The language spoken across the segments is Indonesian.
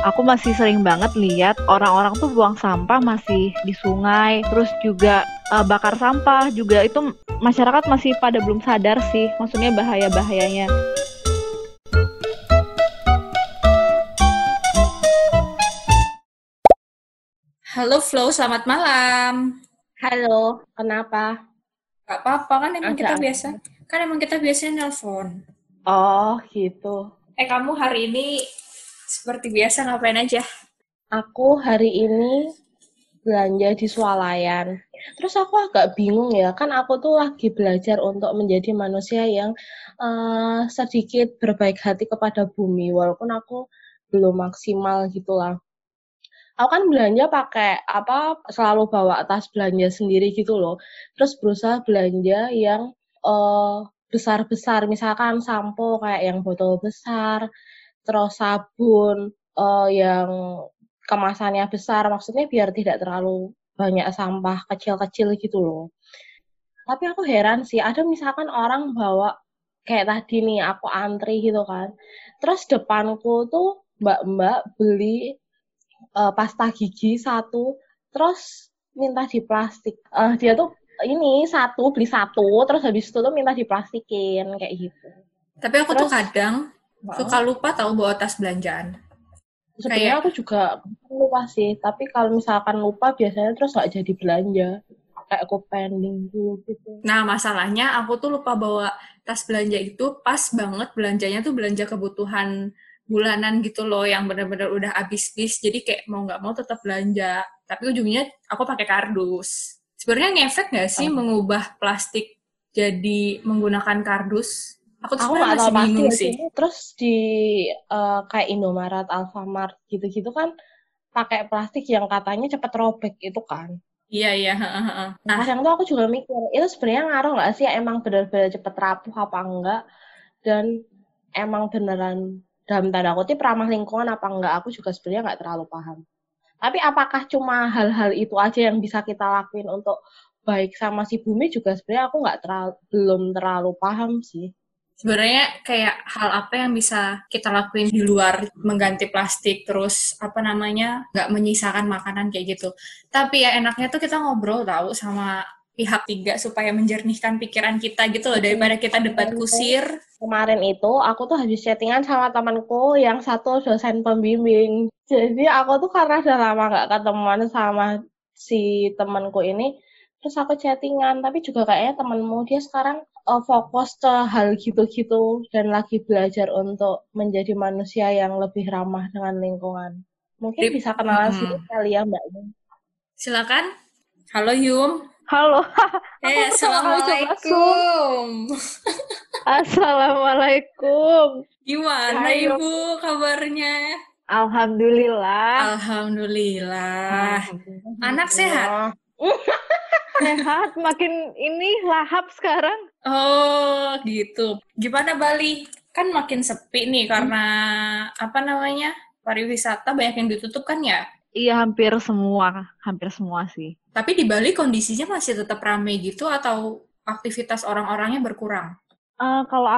Aku masih sering banget lihat orang-orang tuh buang sampah masih di sungai, terus juga uh, bakar sampah juga itu masyarakat masih pada belum sadar sih, maksudnya bahaya-bahayanya. Halo Flow, selamat malam. Halo, kenapa? Gak apa-apa kan emang kita biasa, kan emang kita biasanya nelpon. Oh, gitu. Eh, kamu hari ini seperti biasa ngapain aja? Aku hari ini belanja di swalayan. Terus aku agak bingung ya, kan aku tuh lagi belajar untuk menjadi manusia yang uh, sedikit berbaik hati kepada bumi, walaupun aku belum maksimal gitulah. Aku kan belanja pakai apa selalu bawa tas belanja sendiri gitu loh. Terus berusaha belanja yang uh, besar-besar, misalkan sampo kayak yang botol besar, terus sabun uh, yang kemasannya besar, maksudnya biar tidak terlalu banyak sampah kecil-kecil gitu loh. Tapi aku heran sih, ada misalkan orang bawa kayak tadi nih aku antri gitu kan, terus depanku tuh mbak-mbak beli uh, pasta gigi satu, terus minta di plastik. Uh, dia tuh ini satu beli satu, terus habis itu tuh minta diplastikin kayak gitu. Tapi aku terus, tuh kadang Suka lupa tahu bawa tas belanjaan. Sebenarnya aku juga lupa sih, tapi kalau misalkan lupa biasanya terus nggak jadi belanja. Kayak aku pending dulu gitu. Nah, masalahnya aku tuh lupa bawa tas belanja itu pas banget belanjanya tuh belanja kebutuhan bulanan gitu loh yang benar-benar udah habis-bis. Jadi kayak mau nggak mau tetap belanja. Tapi ujungnya aku pakai kardus. Sebenarnya ngefek nggak sih oh. mengubah plastik jadi menggunakan kardus? Aku tuh aku gak masih bingung sih. Terus di uh, kayak Indomaret, Alfamart gitu-gitu kan pakai plastik yang katanya cepet robek itu kan. Iya iya. Nah, yang tuh aku juga mikir itu sebenarnya ngaruh nggak sih emang benar-benar cepet rapuh apa enggak dan emang beneran dalam tanda kutip ramah lingkungan apa enggak aku juga sebenarnya nggak terlalu paham. Tapi apakah cuma hal-hal itu aja yang bisa kita lakuin untuk baik sama si bumi juga sebenarnya aku nggak terlalu belum terlalu paham sih sebenarnya kayak hal apa yang bisa kita lakuin di luar mengganti plastik terus apa namanya nggak menyisakan makanan kayak gitu. Tapi ya enaknya tuh kita ngobrol tahu sama pihak tiga supaya menjernihkan pikiran kita gitu loh daripada kita debat kusir. Kemarin itu aku tuh habis chattingan sama temanku yang satu dosen pembimbing. Jadi aku tuh karena udah lama nggak ketemuan sama si temanku ini terus aku chattingan tapi juga kayaknya temenmu dia sekarang uh, fokus ke hal gitu-gitu dan lagi belajar untuk menjadi manusia yang lebih ramah dengan lingkungan. Mungkin Rip. bisa kenalan hmm. sih kali ya Mbak Silakan. Halo Yum. Halo. Eh, assalamualaikum. assalamualaikum. Gimana Hai, Ibu kabarnya? Alhamdulillah. Alhamdulillah. Alhamdulillah. Anak sehat? sehat makin ini lahap sekarang. Oh gitu. Gimana Bali? Kan makin sepi nih karena apa namanya? Pariwisata banyak yang ditutup kan ya? Iya hampir semua hampir semua sih. Tapi di Bali kondisinya masih tetap ramai gitu atau aktivitas orang-orangnya berkurang? Uh, kalau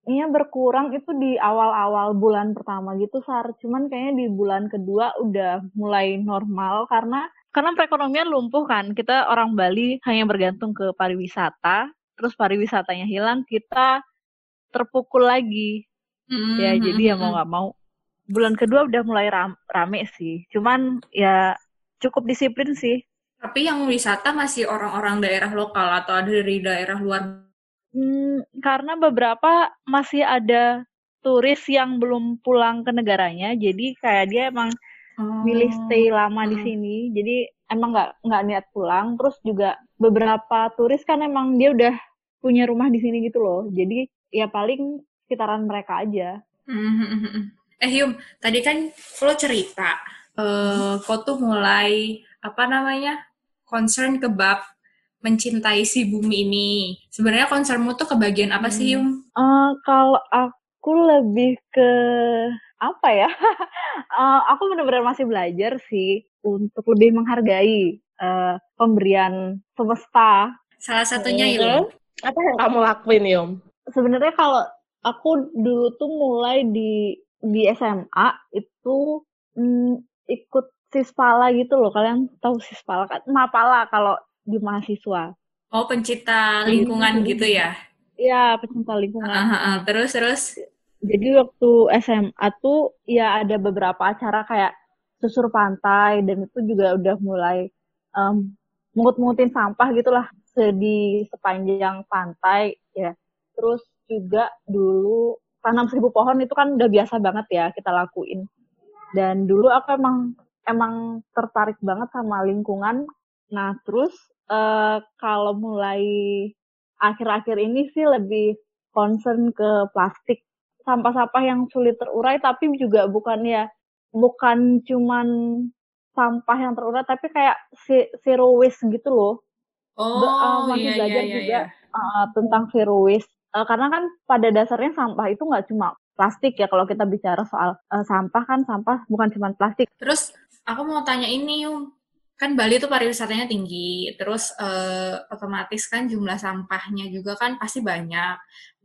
aktivitasnya berkurang itu di awal-awal bulan pertama gitu Sar. Cuman kayaknya di bulan kedua udah mulai normal karena karena perekonomian lumpuh kan. Kita orang Bali hanya bergantung ke pariwisata terus pariwisatanya hilang kita terpukul lagi. Mm-hmm. ya jadi ya mau nggak mau bulan kedua udah mulai ram- rame sih. Cuman ya cukup disiplin sih. Tapi yang wisata masih orang-orang daerah lokal atau ada dari daerah luar hmm, karena beberapa masih ada turis yang belum pulang ke negaranya jadi kayak dia emang oh. milih stay lama di sini. Jadi emang nggak nggak niat pulang. Terus juga beberapa turis kan emang dia udah punya rumah di sini gitu loh. Jadi ya paling sekitaran mereka aja. Eh Yum tadi kan lo cerita uh, kau tuh mulai apa namanya concern ke bab mencintai si bumi ini sebenarnya concernmu tuh ke bagian apa sih Yum? Uh, kalau aku lebih ke apa ya? uh, aku benar-benar masih belajar sih untuk lebih menghargai uh, pemberian semesta. Salah satunya hmm. Yum. Apa yang kamu lakuin Yum? Sebenarnya kalau aku dulu tuh mulai di di SMA itu mm, ikut Sispala gitu loh. Kalian tahu Sispala kan? Mapala kalau di mahasiswa. Oh, pencipta lingkungan gitu ya? Iya, pecinta lingkungan. Uh, uh, uh. Terus terus. Jadi waktu SMA tuh ya ada beberapa acara kayak susur pantai dan itu juga udah mulai um, mungut-mungutin sampah gitulah di sepanjang pantai ya. Terus juga dulu tanam seribu pohon itu kan udah biasa banget ya kita lakuin. Dan dulu aku emang emang tertarik banget sama lingkungan. Nah terus uh, kalau mulai akhir-akhir ini sih lebih concern ke plastik sampah-sampah yang sulit terurai tapi juga bukan ya bukan cuman sampah yang terurai tapi kayak zero waste gitu loh. Oh, uh, masih iya, belajar iya, juga iya. Uh, tentang zero waste. Uh, karena kan pada dasarnya sampah itu nggak cuma plastik ya kalau kita bicara soal uh, sampah kan sampah bukan cuma plastik. Terus aku mau tanya ini Yung, kan Bali itu pariwisatanya tinggi, terus uh, otomatis kan jumlah sampahnya juga kan pasti banyak.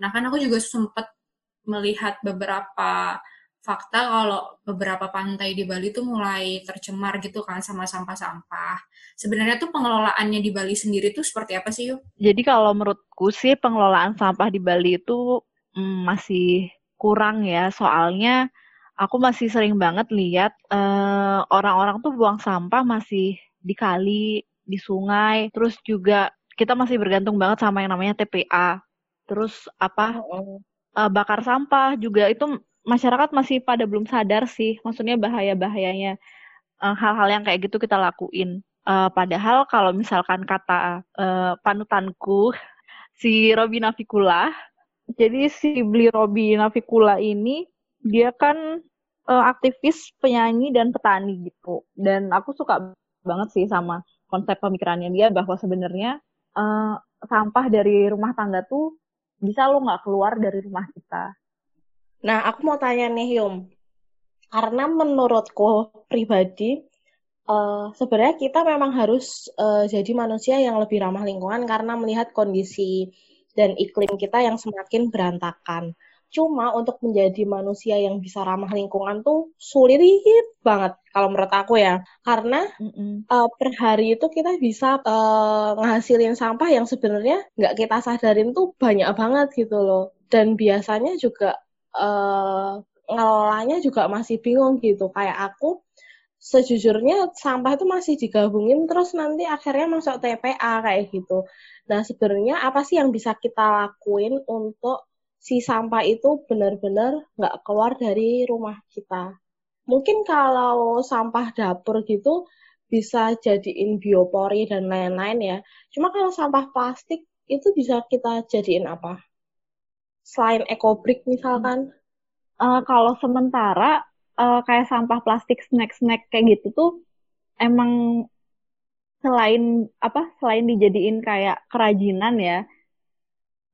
Nah kan aku juga sempat melihat beberapa fakta kalau beberapa pantai di Bali itu mulai tercemar gitu kan sama sampah-sampah. Sebenarnya tuh pengelolaannya di Bali sendiri tuh seperti apa sih yuk? Jadi kalau menurutku sih pengelolaan sampah di Bali itu mm, masih kurang ya, soalnya aku masih sering banget lihat uh, orang-orang tuh buang sampah masih di kali, di sungai, terus juga kita masih bergantung banget sama yang namanya TPA. Terus apa uh, bakar sampah juga itu masyarakat masih pada belum sadar sih, maksudnya bahaya-bahayanya uh, hal-hal yang kayak gitu kita lakuin. Uh, padahal kalau misalkan kata uh, panutanku si Robi Navikula, jadi si Bli Robi Navikula ini dia kan uh, aktivis, penyanyi dan petani gitu. Dan aku suka banget sih sama konsep pemikirannya dia bahwa sebenarnya uh, sampah dari rumah tangga tuh bisa lo nggak keluar dari rumah kita. Nah, aku mau tanya nih, Yum. Karena menurutku pribadi, uh, sebenarnya kita memang harus uh, jadi manusia yang lebih ramah lingkungan karena melihat kondisi dan iklim kita yang semakin berantakan. Cuma untuk menjadi manusia yang bisa ramah lingkungan tuh sulit banget kalau menurut aku ya. Karena mm -mm. Uh, per hari itu kita bisa uh, ngehasilin sampah yang sebenarnya nggak kita sadarin tuh banyak banget gitu loh. Dan biasanya juga uh, ngelolanya juga masih bingung gitu. Kayak aku sejujurnya sampah itu masih digabungin terus nanti akhirnya masuk TPA kayak gitu. Nah, sebenarnya apa sih yang bisa kita lakuin untuk si sampah itu benar-benar nggak keluar dari rumah kita. Mungkin kalau sampah dapur gitu bisa jadiin biopori dan lain-lain ya. Cuma kalau sampah plastik itu bisa kita jadiin apa? Selain ekobrik misalkan? Uh, kalau sementara uh, kayak sampah plastik snack-snack kayak gitu tuh emang selain apa selain dijadiin kayak kerajinan ya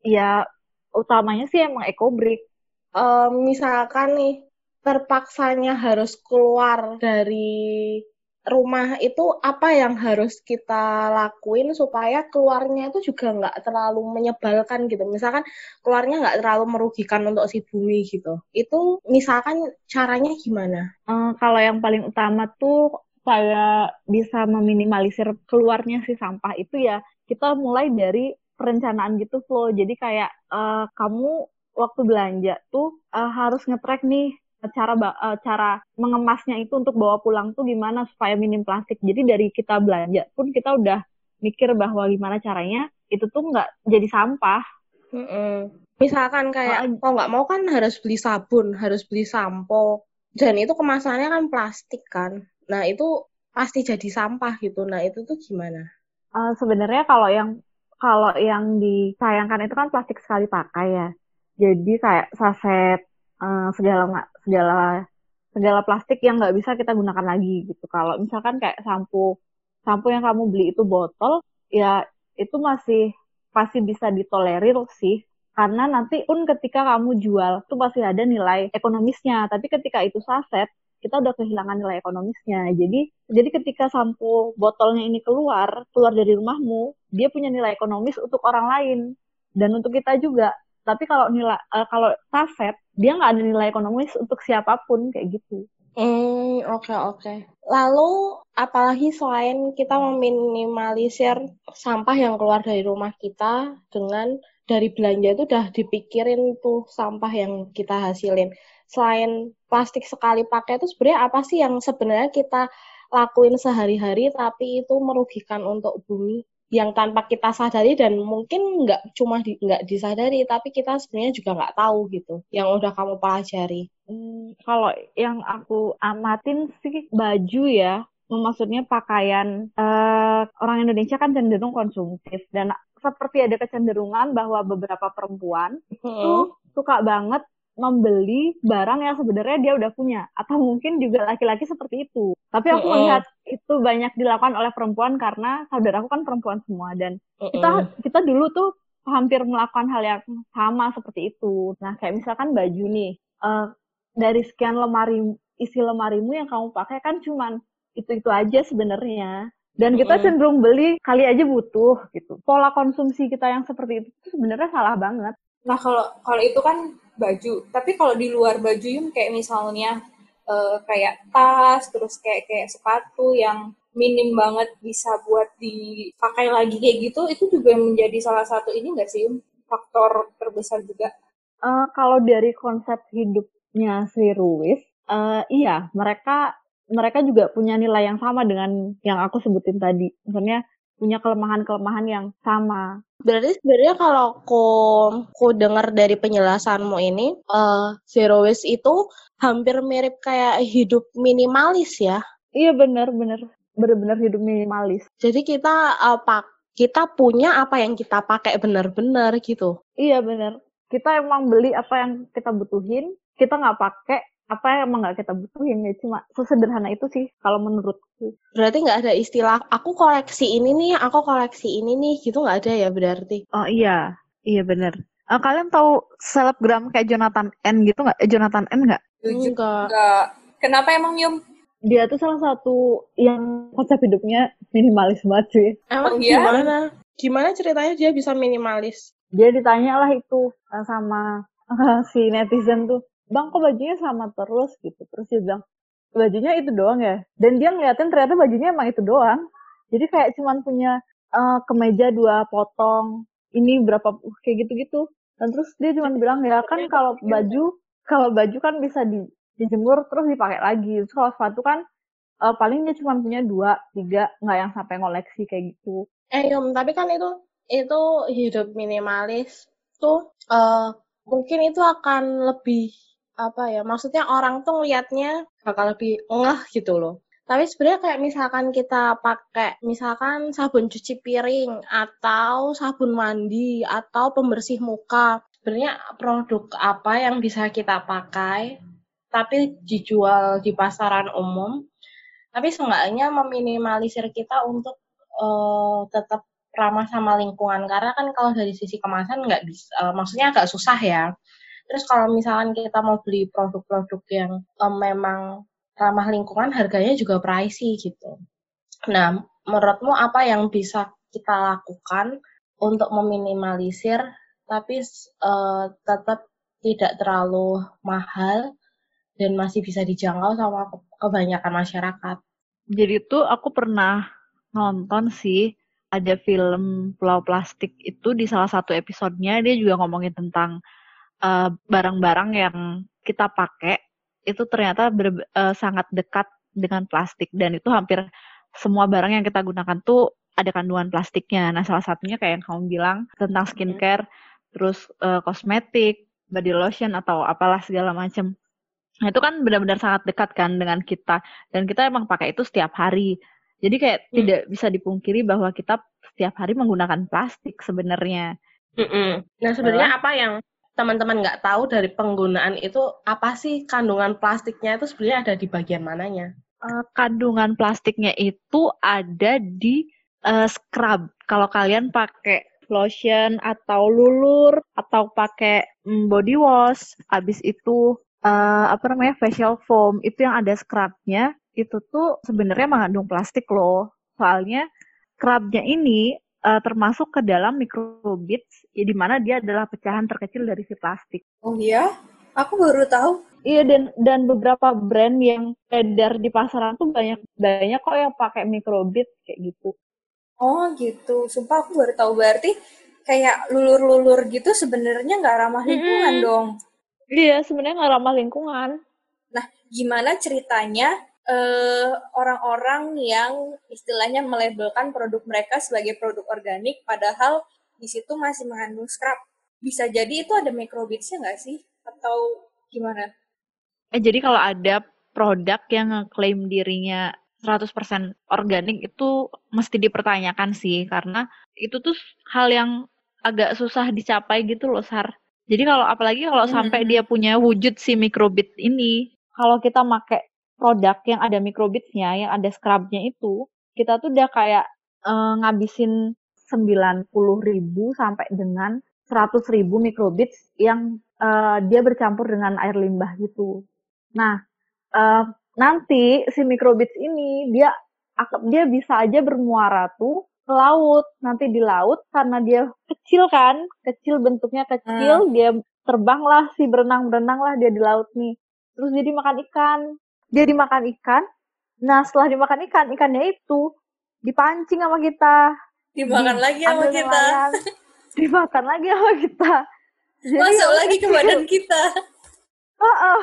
ya utamanya sih emang ekobrik. Um, misalkan nih terpaksanya harus keluar dari rumah itu apa yang harus kita lakuin supaya keluarnya itu juga nggak terlalu menyebalkan gitu. Misalkan keluarnya nggak terlalu merugikan untuk si bumi gitu. Itu misalkan caranya gimana? Uh, kalau yang paling utama tuh saya bisa meminimalisir keluarnya si sampah itu ya kita mulai dari perencanaan gitu flow. Jadi kayak uh, kamu waktu belanja tuh uh, harus ngetrack nih cara uh, cara mengemasnya itu untuk bawa pulang tuh gimana supaya minim plastik. Jadi dari kita belanja pun kita udah mikir bahwa gimana caranya itu tuh nggak jadi sampah. Mm -mm. Misalkan kayak oh, kalau nggak mau kan harus beli sabun, harus beli sampo, dan itu kemasannya kan plastik kan. Nah itu pasti jadi sampah gitu. Nah itu tuh gimana? Uh, Sebenarnya kalau yang kalau yang disayangkan itu kan plastik sekali pakai ya. Jadi kayak saset uh, segala segala segala plastik yang nggak bisa kita gunakan lagi gitu. Kalau misalkan kayak sampo sampo yang kamu beli itu botol, ya itu masih pasti bisa ditolerir sih karena nanti pun ketika kamu jual itu pasti ada nilai ekonomisnya tapi ketika itu saset kita udah kehilangan nilai ekonomisnya. Jadi jadi ketika sampo botolnya ini keluar, keluar dari rumahmu, dia punya nilai ekonomis untuk orang lain dan untuk kita juga. Tapi kalau nilai uh, kalau saset dia nggak ada nilai ekonomis untuk siapa pun kayak gitu. Hmm, oke okay, oke. Okay. Lalu apalagi selain kita meminimalisir sampah yang keluar dari rumah kita dengan dari belanja itu udah dipikirin tuh sampah yang kita hasilin. Selain plastik sekali pakai itu sebenarnya apa sih yang sebenarnya kita lakuin sehari-hari tapi itu merugikan untuk bumi yang tanpa kita sadari dan mungkin nggak cuma di, nggak disadari tapi kita sebenarnya juga nggak tahu gitu yang udah kamu pelajari. Hmm, kalau yang aku amatin sih baju ya, maksudnya pakaian uh, orang Indonesia kan cenderung konsumtif dan seperti ada kecenderungan bahwa beberapa perempuan hmm. itu suka banget membeli barang yang sebenarnya dia udah punya atau mungkin juga laki-laki seperti itu. Tapi aku mm -hmm. melihat itu banyak dilakukan oleh perempuan karena saudaraku kan perempuan semua dan mm -hmm. kita kita dulu tuh hampir melakukan hal yang sama seperti itu. Nah, kayak misalkan baju nih, uh, dari sekian lemari isi lemarimu yang kamu pakai kan cuman itu-itu aja sebenarnya. Dan kita cenderung beli kali aja butuh gitu. Pola konsumsi kita yang seperti itu sebenarnya salah banget. Nah, kalau kalau itu kan baju. Tapi kalau di luar baju yum kayak misalnya uh, kayak tas, terus kayak kayak sepatu yang minim banget bisa buat dipakai lagi kayak gitu, itu juga menjadi salah satu ini nggak sih faktor terbesar juga? Uh, kalau dari konsep hidupnya si Ruiz, uh, iya mereka mereka juga punya nilai yang sama dengan yang aku sebutin tadi. Misalnya punya kelemahan-kelemahan yang sama. Berarti sebenarnya kalau aku, aku dengar dari penjelasanmu ini, uh, zero waste itu hampir mirip kayak hidup minimalis ya? Iya benar, benar, benar-benar hidup minimalis. Jadi kita uh, pak kita punya apa yang kita pakai benar-benar gitu. Iya benar. Kita emang beli apa yang kita butuhin, kita nggak pakai apa yang emang nggak kita butuhin? Ya cuma sesederhana itu sih kalau menurutku. Berarti nggak ada istilah aku koleksi ini nih aku koleksi ini nih gitu nggak ada ya berarti? Oh iya. Iya benar uh, kalian tahu selebgram kayak Jonathan N gitu nggak? Eh, Jonathan N nggak? Enggak. Kenapa emang Yum? Dia tuh salah satu yang konsep hidupnya minimalis banget sih. Emang oh, iya? gimana? Gimana ceritanya dia bisa minimalis? Dia ditanya lah itu eh, sama si netizen tuh bang kok bajunya sama terus? Gitu. Terus dia bilang bajunya itu doang ya? Dan dia ngeliatin ternyata bajunya emang itu doang. Jadi kayak cuman punya uh, kemeja dua potong ini berapa uh, kayak gitu-gitu. Dan terus dia cuma bilang ya kan kalau baju kalau baju kan bisa di, dijemur terus dipakai lagi. Terus kalau sepatu kan uh, paling dia cuma punya dua tiga nggak yang sampai ngoleksi kayak gitu. Eh Yum, tapi kan itu itu hidup minimalis tuh uh, mungkin itu akan lebih apa ya maksudnya orang tuh ngeliatnya bakal lebih ngeh gitu loh. Tapi sebenarnya kayak misalkan kita pakai misalkan sabun cuci piring atau sabun mandi atau pembersih muka sebenarnya produk apa yang bisa kita pakai tapi dijual di pasaran umum tapi seenggaknya meminimalisir kita untuk uh, tetap ramah sama lingkungan. Karena kan kalau dari sisi kemasan nggak bisa uh, maksudnya agak susah ya Terus kalau misalkan kita mau beli produk-produk yang um, memang ramah lingkungan, harganya juga pricey gitu. Nah, menurutmu apa yang bisa kita lakukan untuk meminimalisir tapi uh, tetap tidak terlalu mahal dan masih bisa dijangkau sama kebanyakan masyarakat. Jadi itu aku pernah nonton sih ada film Pulau Plastik itu di salah satu episodenya dia juga ngomongin tentang barang-barang uh, yang kita pakai itu ternyata ber, uh, sangat dekat dengan plastik dan itu hampir semua barang yang kita gunakan tuh ada kandungan plastiknya. Nah, salah satunya kayak yang kamu bilang tentang skincare, terus uh, kosmetik, body lotion atau apalah segala macam. Nah, itu kan benar-benar sangat dekat kan dengan kita dan kita emang pakai itu setiap hari. Jadi kayak hmm. tidak bisa dipungkiri bahwa kita setiap hari menggunakan plastik sebenarnya. Mm -mm. Nah, sebenarnya apa yang teman-teman nggak tahu dari penggunaan itu apa sih kandungan plastiknya itu sebenarnya ada di bagian mananya? Uh, kandungan plastiknya itu ada di uh, scrub. Kalau kalian pakai lotion atau lulur atau pakai mm, body wash, habis itu uh, apa namanya facial foam itu yang ada scrubnya itu tuh sebenarnya mengandung plastik loh. Soalnya scrubnya ini uh, termasuk ke dalam microbits, ya, di mana dia adalah pecahan terkecil dari si plastik. Oh iya? Aku baru tahu. Iya dan dan beberapa brand yang beredar di pasaran tuh banyak banyak kok yang pakai microbit kayak gitu. Oh gitu. Sumpah aku baru tahu berarti kayak lulur-lulur gitu sebenarnya nggak ramah lingkungan hmm. dong. Iya, sebenarnya nggak ramah lingkungan. Nah, gimana ceritanya eh, orang-orang yang istilahnya melabelkan produk mereka sebagai produk organik, padahal di situ masih mengandung scrap? Bisa jadi itu ada microbitsnya nggak sih? Atau gimana? Eh, jadi kalau ada produk yang ngeklaim dirinya 100% organik itu mesti dipertanyakan sih karena itu tuh hal yang agak susah dicapai gitu loh Sar. Jadi kalau apalagi kalau hmm. sampai dia punya wujud si mikrobit ini, kalau kita make produk yang ada mikrobitnya, yang ada scrubnya itu, kita tuh udah kayak uh, ngabisin 90 ribu sampai dengan 100 ribu mikrobits yang uh, dia bercampur dengan air limbah gitu. Nah, uh, nanti si mikrobits ini dia dia bisa aja bermuara tuh ke laut. Nanti di laut karena dia kecil kan, kecil bentuknya kecil, hmm. dia terbanglah si berenang-berenang lah dia di laut nih. Terus jadi makan ikan. Dia dimakan ikan. Nah, setelah dimakan ikan, ikannya itu dipancing sama kita. Dimakan di, lagi sama kita. Nelayan, dimakan lagi sama kita. Jadi, Masuk lagi ke badan kita. Uh, uh.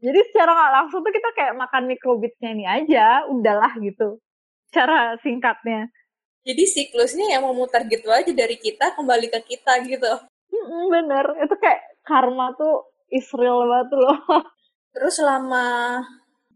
Jadi secara nggak langsung tuh kita kayak makan mikrobitnya ini aja, udahlah gitu. Cara singkatnya. Jadi siklusnya yang memutar gitu aja dari kita kembali ke kita gitu. Hmm, bener, itu kayak karma tuh Israel banget loh. Terus selama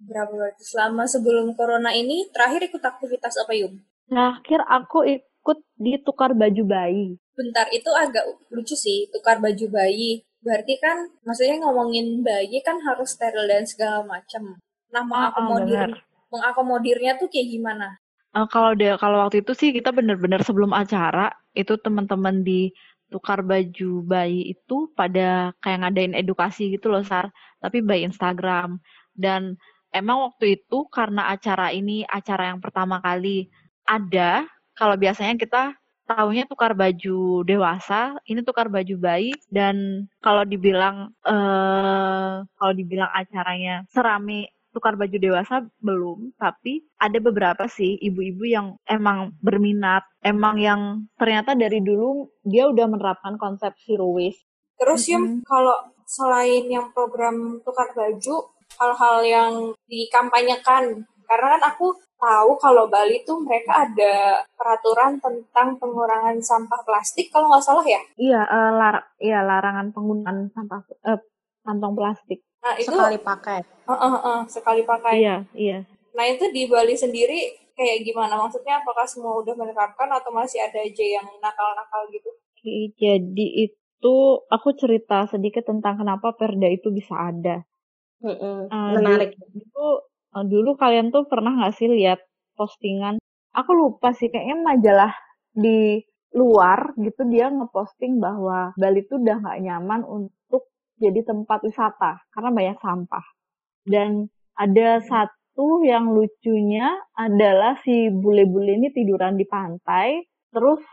berapa waktu? Selama sebelum corona ini terakhir ikut aktivitas apa Yum? Terakhir aku ikut di tukar baju bayi. Bentar, itu agak lucu sih, tukar baju bayi. Berarti kan, maksudnya ngomongin bayi kan harus steril dan segala macam. Nah, mengakomodir, oh, oh, mengakomodirnya tuh kayak gimana? Uh, kalau dia kalau waktu itu sih kita bener-bener sebelum acara itu teman-teman di tukar baju bayi itu pada kayak ngadain edukasi gitu loh Sar, tapi by Instagram. Dan emang waktu itu karena acara ini acara yang pertama kali ada, kalau biasanya kita tahunya tukar baju dewasa, ini tukar baju bayi dan kalau dibilang eh kalau dibilang acaranya serami tukar baju dewasa belum, tapi ada beberapa sih ibu-ibu yang emang berminat, emang yang ternyata dari dulu dia udah menerapkan konsep zero waste. Terus mm -hmm. Yum, kalau selain yang program tukar baju, hal-hal yang dikampanyekan, karena kan aku tahu kalau Bali tuh mereka ada peraturan tentang pengurangan sampah plastik kalau nggak salah ya? Iya, uh, lar iya larangan penggunaan sampah uh, kantong plastik. Nah, itu sekali pakai. Uh, uh, uh, sekali pakai. Iya, iya. Nah, itu di Bali sendiri kayak gimana? Maksudnya apakah semua udah menerapkan atau masih ada aja yang nakal-nakal gitu? Jadi itu aku cerita sedikit tentang kenapa Perda itu bisa ada. Mm -hmm. uh, Menarik. Dulu, uh, dulu kalian tuh pernah nggak sih lihat postingan? Aku lupa sih, kayaknya majalah di luar gitu dia ngeposting bahwa Bali itu udah nggak nyaman untuk jadi tempat wisata karena banyak sampah. Dan ada satu yang lucunya adalah si bule-bule ini tiduran di pantai, terus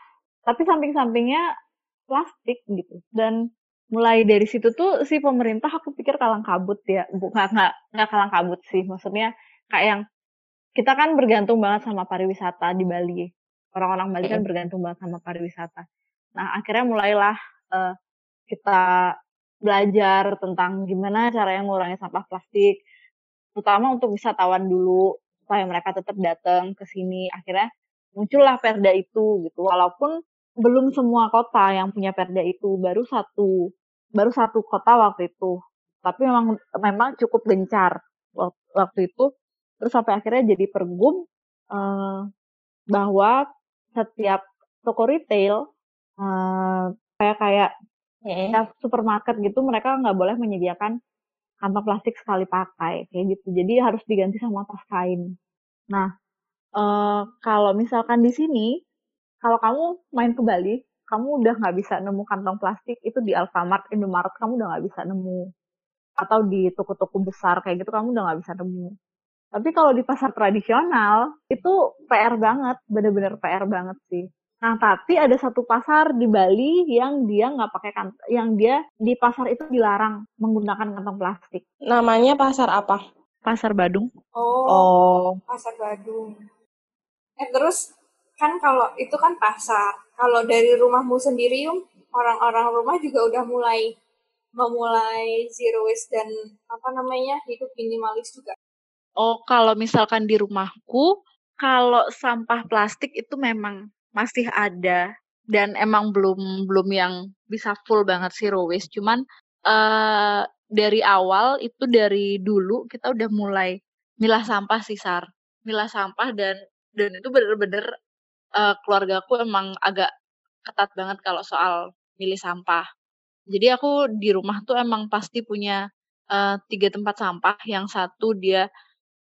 tapi samping-sampingnya plastik gitu. Dan mulai dari situ tuh si pemerintah aku pikir kalang kabut ya, bukan nggak nggak kalang kabut sih, maksudnya kayak yang kita kan bergantung banget sama pariwisata di Bali. Orang-orang Bali kan bergantung banget sama pariwisata. Nah akhirnya mulailah uh, kita belajar tentang gimana cara yang mengurangi sampah plastik, terutama untuk wisatawan dulu supaya mereka tetap datang ke sini. Akhirnya muncullah perda itu gitu. Walaupun belum semua kota yang punya perda itu, baru satu baru satu kota waktu itu. Tapi memang memang cukup gencar waktu itu. Terus sampai akhirnya jadi pergub uh, bahwa setiap toko retail uh, kayak kayak ya, supermarket gitu mereka nggak boleh menyediakan kantong plastik sekali pakai kayak gitu. Jadi harus diganti sama tas kain. Nah, uh, kalau misalkan di sini, kalau kamu main ke Bali, kamu udah nggak bisa nemu kantong plastik itu di Alfamart, Indomaret kamu udah nggak bisa nemu. Atau di toko-toko besar kayak gitu kamu udah nggak bisa nemu. Tapi kalau di pasar tradisional itu PR banget, bener-bener PR banget sih. Nah, tapi ada satu pasar di Bali yang dia nggak pakai kantong, yang dia di pasar itu dilarang menggunakan kantong plastik. Namanya pasar apa? Pasar Badung. Oh, Oh, pasar Badung. Eh terus kan kalau itu kan pasar. Kalau dari rumahmu sendiri, orang-orang rumah juga udah mulai memulai zero waste dan apa namanya hidup minimalis juga. Oh, kalau misalkan di rumahku, kalau sampah plastik itu memang masih ada dan emang belum belum yang bisa full banget zero waste. Cuman eh dari awal itu dari dulu kita udah mulai milah sampah sih Sar. Milah sampah dan dan itu bener-bener eh, keluargaku emang agak ketat banget kalau soal milih sampah. Jadi aku di rumah tuh emang pasti punya eh, tiga tempat sampah. Yang satu dia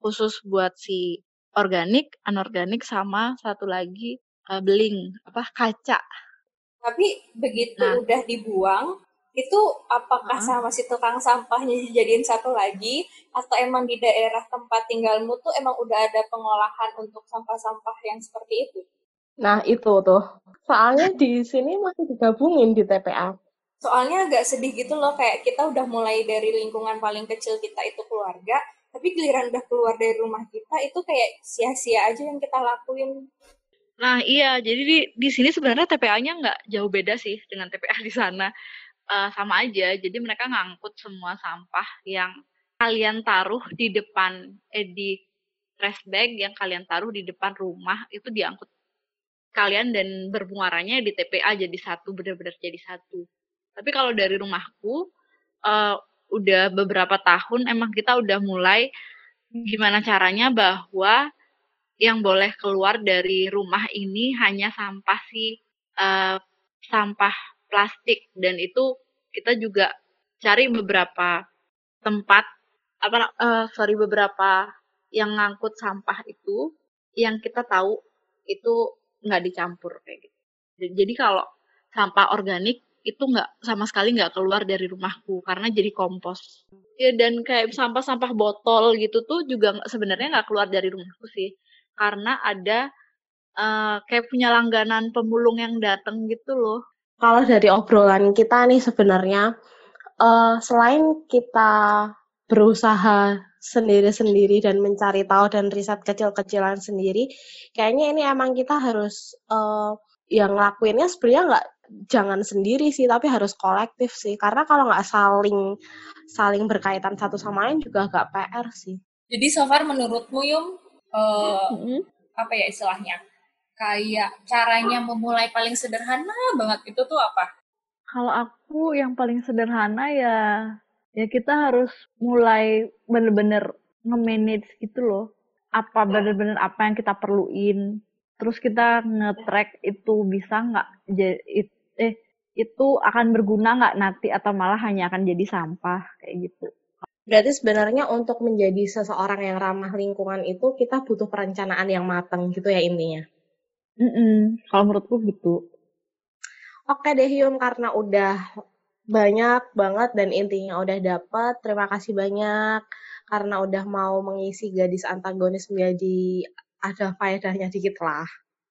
khusus buat si organik, anorganik, sama satu lagi eh, beling apa kaca. Tapi begitu Nah. udah dibuang, itu apakah Heeh. sama si tukang sampahnya dijadiin satu lagi atau emang di daerah tempat tinggalmu tuh emang udah ada pengolahan untuk sampah-sampah yang seperti itu? nah itu tuh. Soalnya di sini masih digabungin di TPA. Soalnya agak sedih gitu loh, kayak kita udah mulai dari lingkungan paling kecil kita itu keluarga, tapi giliran udah keluar dari rumah kita itu kayak sia-sia aja yang kita lakuin. Nah iya, jadi di di sini sebenarnya TPA-nya nggak jauh beda sih dengan TPA di sana. Eh, sama aja, jadi mereka ngangkut semua sampah yang kalian taruh di depan, eh di trash bag yang kalian taruh di depan rumah itu diangkut kalian dan bermuaranya di TPA jadi satu, benar-benar jadi satu. Tapi kalau dari rumahku, eh, udah beberapa tahun emang kita udah mulai gimana caranya bahwa yang boleh keluar dari rumah ini hanya sampah si eh, sampah plastik dan itu kita juga cari beberapa tempat apa eh, sorry beberapa yang ngangkut sampah itu yang kita tahu itu nggak dicampur kayak gitu. Jadi kalau sampah organik itu nggak sama sekali nggak keluar dari rumahku karena jadi kompos. Ya dan kayak sampah-sampah botol gitu tuh juga sebenarnya nggak keluar dari rumahku sih karena ada eh, kayak punya langganan pemulung yang datang gitu loh. Kalau dari obrolan kita nih sebenarnya eh, selain kita berusaha sendiri-sendiri dan mencari tahu dan riset kecil-kecilan sendiri, kayaknya ini emang kita harus eh, yang ngelakuinnya sebenarnya nggak jangan sendiri sih, tapi harus kolektif sih. Karena kalau nggak saling saling berkaitan satu sama lain juga agak PR sih. Jadi so far menurutmu Eh, apa ya istilahnya? Kayak caranya memulai paling sederhana banget itu tuh apa? Kalau aku yang paling sederhana ya ya kita harus mulai bener-bener nge-manage gitu loh. Apa bener-bener apa yang kita perluin. Terus kita nge-track itu bisa nggak eh itu akan berguna nggak nanti atau malah hanya akan jadi sampah kayak gitu. Berarti sebenarnya untuk menjadi seseorang yang ramah lingkungan itu kita butuh perencanaan yang matang gitu ya intinya. Mm-mm, kalau menurutku gitu. Oke deh Hyun, karena udah banyak banget dan intinya udah dapet. Terima kasih banyak karena udah mau mengisi gadis antagonis menjadi ada faedahnya dikit lah.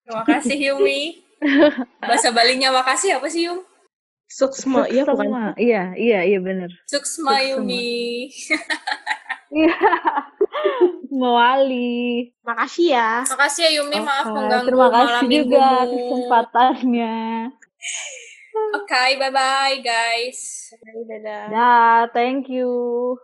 Terima kasih Yumi. Bahasa Balinya makasih apa sih Yung? Suksma, iya bukan? Iya, iya, iya bener. Suksma. Yumi. Iya. Mewali. Makasih ya. Makasih ya Yumi, maaf Oke, mengganggu Terima malam kasih juga minggumu. kesempatannya. Oke, bye-bye guys. Dadah. Dah, thank you.